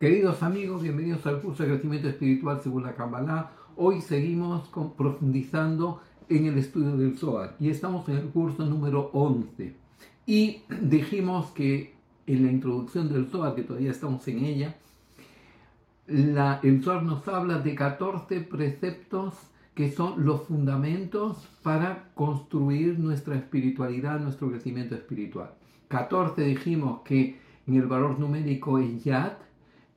Queridos amigos, bienvenidos al curso de crecimiento espiritual según la Kabbalah. Hoy seguimos con- profundizando en el estudio del Zohar y estamos en el curso número 11. Y dijimos que en la introducción del Zohar, que todavía estamos en ella, la- el Zohar nos habla de 14 preceptos que son los fundamentos para construir nuestra espiritualidad, nuestro crecimiento espiritual. 14 dijimos que en el valor numérico es Yad,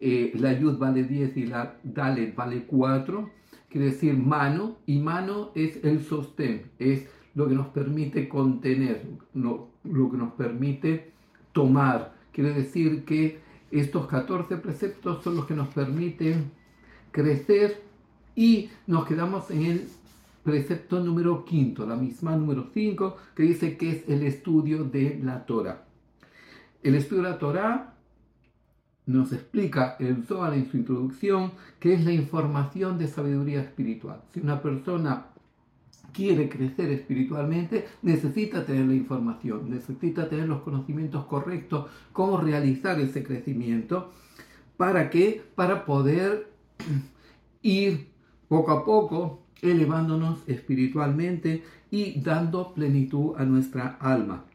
eh, la Yud vale 10 y la Dalet vale 4, quiere decir mano, y mano es el sostén, es lo que nos permite contener, lo, lo que nos permite tomar. Quiere decir que estos 14 preceptos son los que nos permiten crecer y nos quedamos en el precepto número quinto, la misma número 5, que dice que es el estudio de la Torah. El estudio de la Torah nos explica el Zohar en su introducción que es la información de sabiduría espiritual. Si una persona quiere crecer espiritualmente, necesita tener la información, necesita tener los conocimientos correctos, cómo realizar ese crecimiento, ¿para qué? Para poder ir poco a poco elevándonos espiritualmente y dando plenitud a nuestra alma.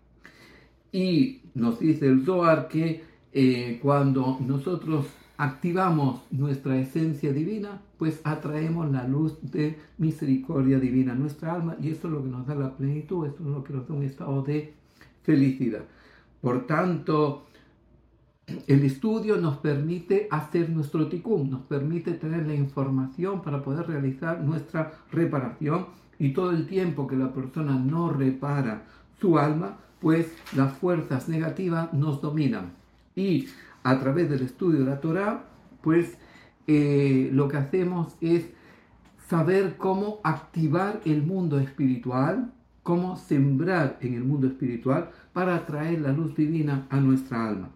Y nos dice el Zohar que eh, cuando nosotros activamos nuestra esencia divina, pues atraemos la luz de misericordia divina a nuestra alma y eso es lo que nos da la plenitud, eso es lo que nos da un estado de felicidad. Por tanto, el estudio nos permite hacer nuestro tikkun, nos permite tener la información para poder realizar nuestra reparación y todo el tiempo que la persona no repara su alma, pues las fuerzas negativas nos dominan. Y a través del estudio de la Torah, pues eh, lo que hacemos es saber cómo activar el mundo espiritual, cómo sembrar en el mundo espiritual para atraer la luz divina a nuestra alma.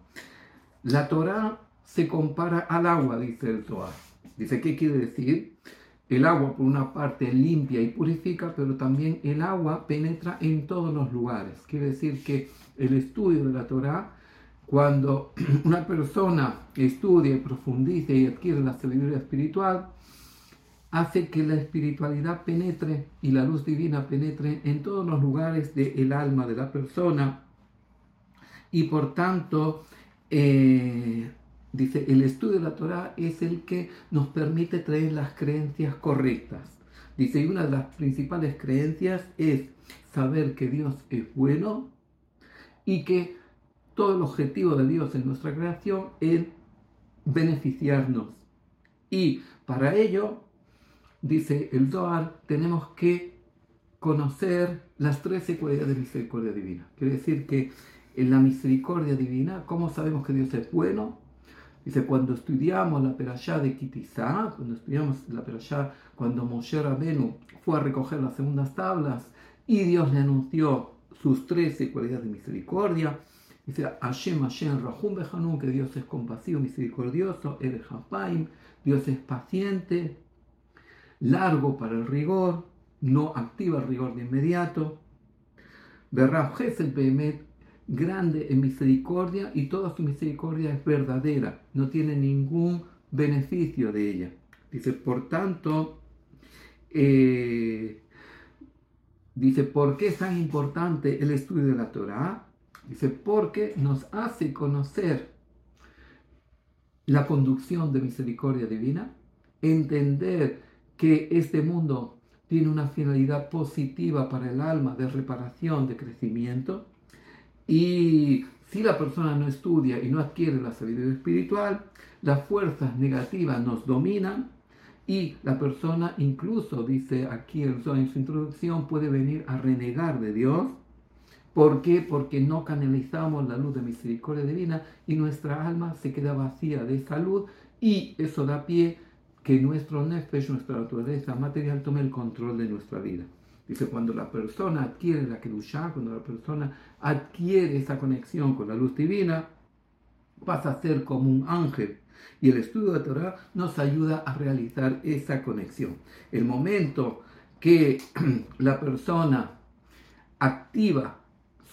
La Torah se compara al agua, dice el Zohar. Dice, ¿qué quiere decir? El agua, por una parte, limpia y purifica, pero también el agua penetra en todos los lugares. Quiere decir que el estudio de la Torah, cuando una persona estudia y profundiza y adquiere la sabiduría espiritual, hace que la espiritualidad penetre y la luz divina penetre en todos los lugares del alma de la persona. Y por tanto, eh, dice, el estudio de la Torah es el que nos permite traer las creencias correctas. Dice, y una de las principales creencias es saber que Dios es bueno y que todo el objetivo de Dios en nuestra creación es beneficiarnos. Y para ello, dice el Zohar, tenemos que conocer las 13 cualidades de misericordia divina. Quiere decir que en la misericordia divina, ¿cómo sabemos que Dios es bueno? Dice, cuando estudiamos la perashá de Kitizá, cuando estudiamos la perashá, cuando Moshe Rabenu fue a recoger las segundas tablas y Dios le anunció sus 13 cualidades de misericordia, dice, Hashem, Hashem, Rahum Behanun, que Dios es compasivo, misericordioso, El Hapaim, Dios es paciente, largo para el rigor, no activa el rigor de inmediato, Berrab el Behemet, grande en misericordia y toda su misericordia es verdadera, no tiene ningún beneficio de ella. Dice, por tanto, eh, dice, ¿por qué es tan importante el estudio de la Torah? Dice, porque nos hace conocer la conducción de misericordia divina, entender que este mundo tiene una finalidad positiva para el alma de reparación, de crecimiento, y si la persona no estudia y no adquiere la sabiduría espiritual, las fuerzas negativas nos dominan Y la persona incluso, dice aquí en su introducción, puede venir a renegar de Dios. ¿Por qué? Porque no canalizamos la luz de misericordia divina y nuestra alma se queda vacía de salud y eso da pie que nuestro nefesh, nuestra naturaleza material, tome el control de nuestra vida. Dice, cuando la persona adquiere la Kedushá, cuando la persona adquiere esa conexión con la luz divina, pasa a ser como un ángel. Y el estudio de Torah nos ayuda a realizar esa conexión. El momento que la persona activa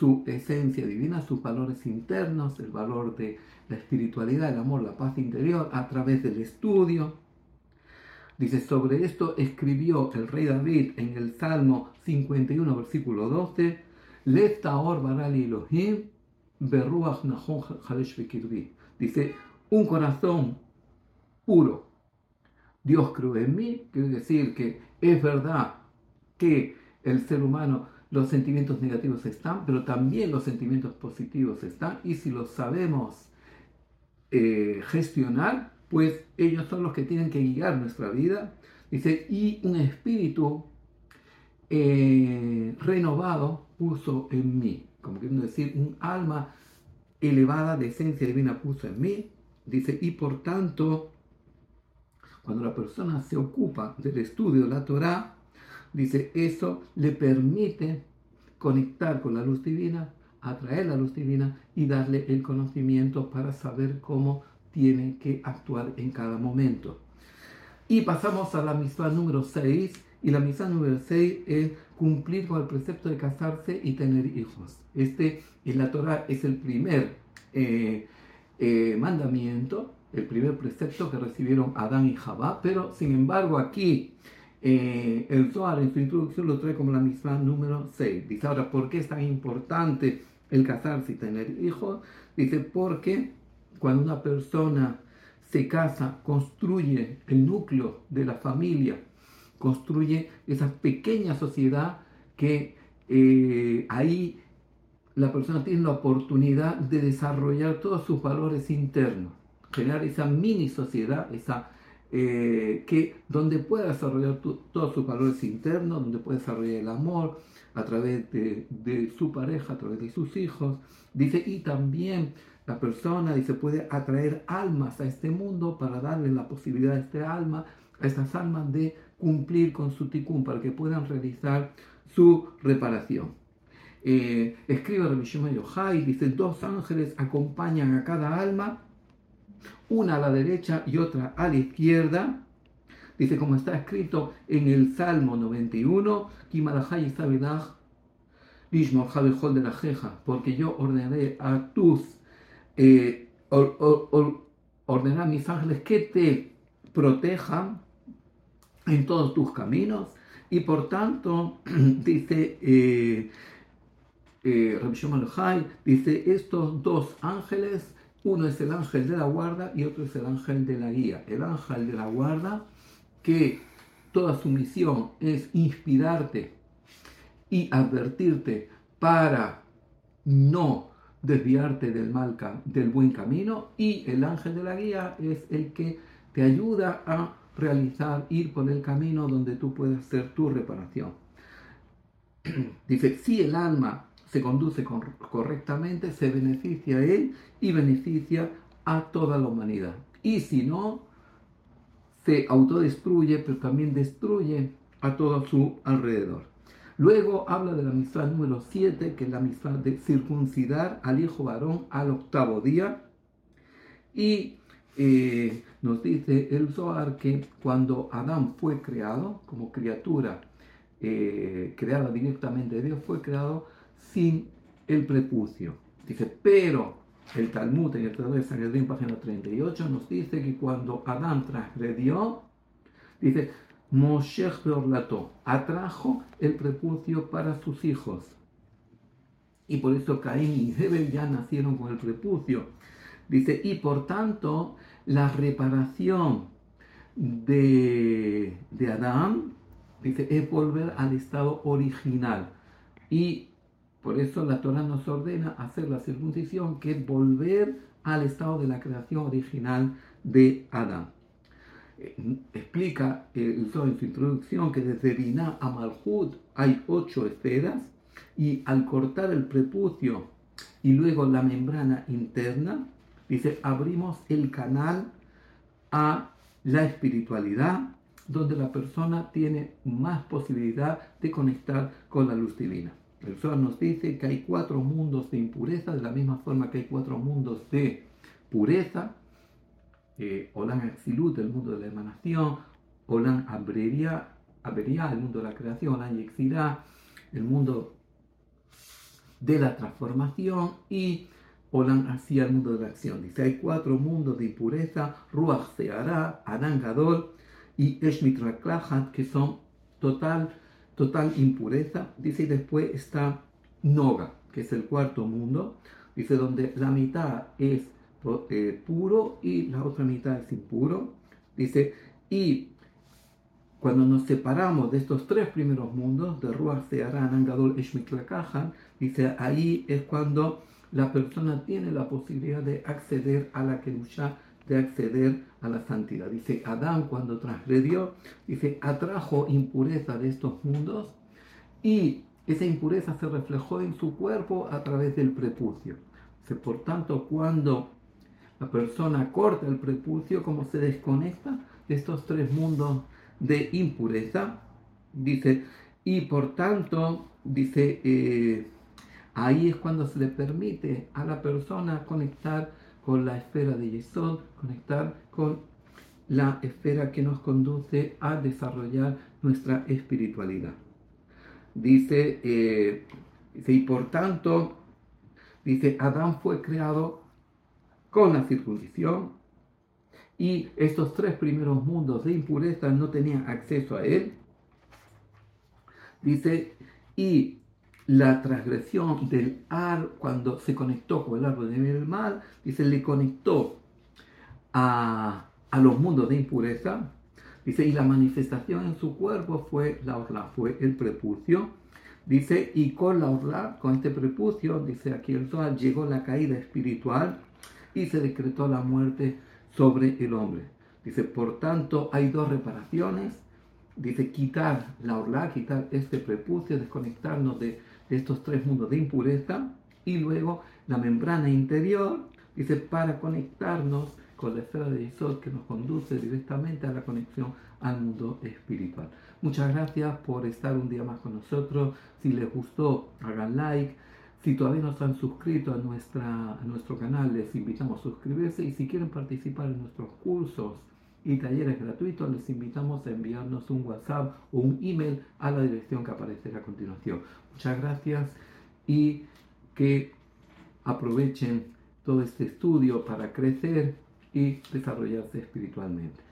su esencia divina, sus valores internos, el valor de la espiritualidad, el amor, la paz interior, a través del estudio. Dice, sobre esto escribió el rey David en el Salmo 51, versículo 12, Leftaor barali Elohim, nahon Dice, un corazón puro. Dios creó en mí, quiere decir que es verdad que el ser humano, los sentimientos negativos están, pero también los sentimientos positivos están, y si los sabemos eh, gestionar, pues ellos son los que tienen que guiar nuestra vida. Dice, y un espíritu eh, renovado puso en mí, como quiero decir, un alma elevada de esencia divina puso en mí, Dice, y por tanto, cuando la persona se ocupa del estudio de la Torah, dice, eso le permite conectar con la luz divina, atraer la luz divina y darle el conocimiento para saber cómo tiene que actuar en cada momento. Y pasamos a la misa número 6, y la misa número 6 es cumplir con el precepto de casarse y tener hijos. Este en la Torah es el primer eh, eh, mandamiento, el primer precepto que recibieron Adán y Jabá, pero sin embargo aquí eh, el Zohar en su introducción lo trae como la misma número 6. Dice ahora, ¿por qué es tan importante el casarse y tener hijos? Dice, porque cuando una persona se casa, construye el núcleo de la familia, construye esa pequeña sociedad que eh, ahí la persona tiene la oportunidad de desarrollar todos sus valores internos, generar esa mini sociedad, esa, eh, que, donde pueda desarrollar todos sus valores internos, donde puede desarrollar el amor a través de, de, su pareja, a través de sus hijos. Dice, y también la persona dice, puede atraer almas a este mundo para darle la posibilidad a este alma, a estas almas de cumplir con su tikkun, para que puedan realizar su reparación. Eh, escribe Rabbi Shimon Yochai, dice, dos ángeles acompañan a cada alma, una a la derecha y otra a la izquierda. Dice, como está escrito en el Salmo 91, de la jeja, porque yo ordenaré a tus, eh, a mis ángeles que te protejan en todos tus caminos. Y por tanto, dice, eh, eh, dice, estos dos ángeles, uno es el ángel de la guarda y otro es el ángel de la guía. El ángel de la guarda, que toda su misión es inspirarte y advertirte para no desviarte del mal del buen camino y el ángel de la guía es el que te ayuda a realizar ir por el camino donde tú puedes hacer tu reparación dice si el alma se conduce correctamente, se beneficia a él y beneficia a toda la humanidad. Y si no, se autodestruye, pero también destruye a todo su alrededor. Luego habla de la amistad número 7, que es la amistad de circuncidar al hijo varón al octavo día. Y eh, nos dice el Zohar que cuando Adán fue creado como criatura eh, creada directamente de Dios, fue creado sin el prepucio. Dice, pero el Talmud en el Tratado de Sanedrín, página 38, nos dice que cuando Adán transgredió, dice, Moshe Beorlato atrajo el prepucio para sus hijos. Y por eso Caín y Hebel ya nacieron con el prepucio. Dice, y por tanto, la reparación de, de Adán, dice, es volver al estado original. Y por eso la Torah nos ordena hacer la circuncisión, que es volver al estado de la creación original de Adán. eh, explica Zohar en su introducción que desde Binah a Malhut hay ocho esferas y al cortar el prepucio y luego la membrana interna, dice, abrimos el canal a la espiritualidad, donde la persona tiene más posibilidad de conectar con la luz divina. El Zohar nos dice que hay cuatro mundos de impureza, de la misma forma que hay cuatro mundos de pureza. Eh, Olan Axilut, el mundo de la emanación, Olan Abreria, el mundo de la creación, Olan Yexirá, el mundo de la transformación y Olan hacia el mundo de la acción. Dice, hay cuatro mundos de impureza, Ruach Seara, Adán Gadol y Eshmit que son total, total impureza. Dice, y después está Noga, que es el cuarto mundo. Dice, donde la mitad es eh, puro y la otra mitad es impuro. Dice, y cuando nos separamos de estos tres primeros mundos, de Ruach, Seara, Angadol, Eshmiklakahan, dice ahí es cuando la persona tiene la posibilidad de acceder a la Kedusha, de acceder a la santidad. Dice Adán cuando transgredió, dice atrajo impureza de estos mundos y esa impureza se reflejó en su cuerpo a través del prepucio. Dice, por tanto, cuando la persona corta el prepucio, como se desconecta de estos tres mundos de impureza, dice, y por tanto, dice, eh, ahí es cuando se le permite a la persona conectar con la esfera de Yesod, conectar con la esfera que nos conduce a desarrollar nuestra espiritualidad. Dice, eh, y por tanto, dice, Adán fue creado con la circuncisión, y estos tres primeros mundos de impureza no tenían acceso a él. Dice, y la transgresión del ar, cuando se conectó con el árbol de bien el mal, dice, le conectó a, los mundos de impureza. Dice, y la manifestación en su cuerpo fue la orla, fue el prepucio. Dice, y con la orla, con este prepucio, dice aquí el sol, llegó la caída espiritual y se decretó la muerte sobre el hombre. Dice, por tanto, hay dos reparaciones. Dice, quitar la orla, quitar este prepucio, desconectarnos de, estos tres mundos de impureza. Y luego la membrana interior, dice, para conectarnos con la esfera de Yesod que nos conduce directamente a la conexión al mundo espiritual. Muchas gracias por estar un día más con nosotros. Si les gustó, hagan like si todavía no se han suscrito a, nuestra, nuestro canal, les invitamos a suscribirse y si quieren participar en nuestros cursos y talleres gratuitos, les invitamos a enviarnos un WhatsApp o un email a la dirección que aparecerá a continuación. Muchas gracias y que aprovechen todo este estudio para crecer y desarrollarse espiritualmente.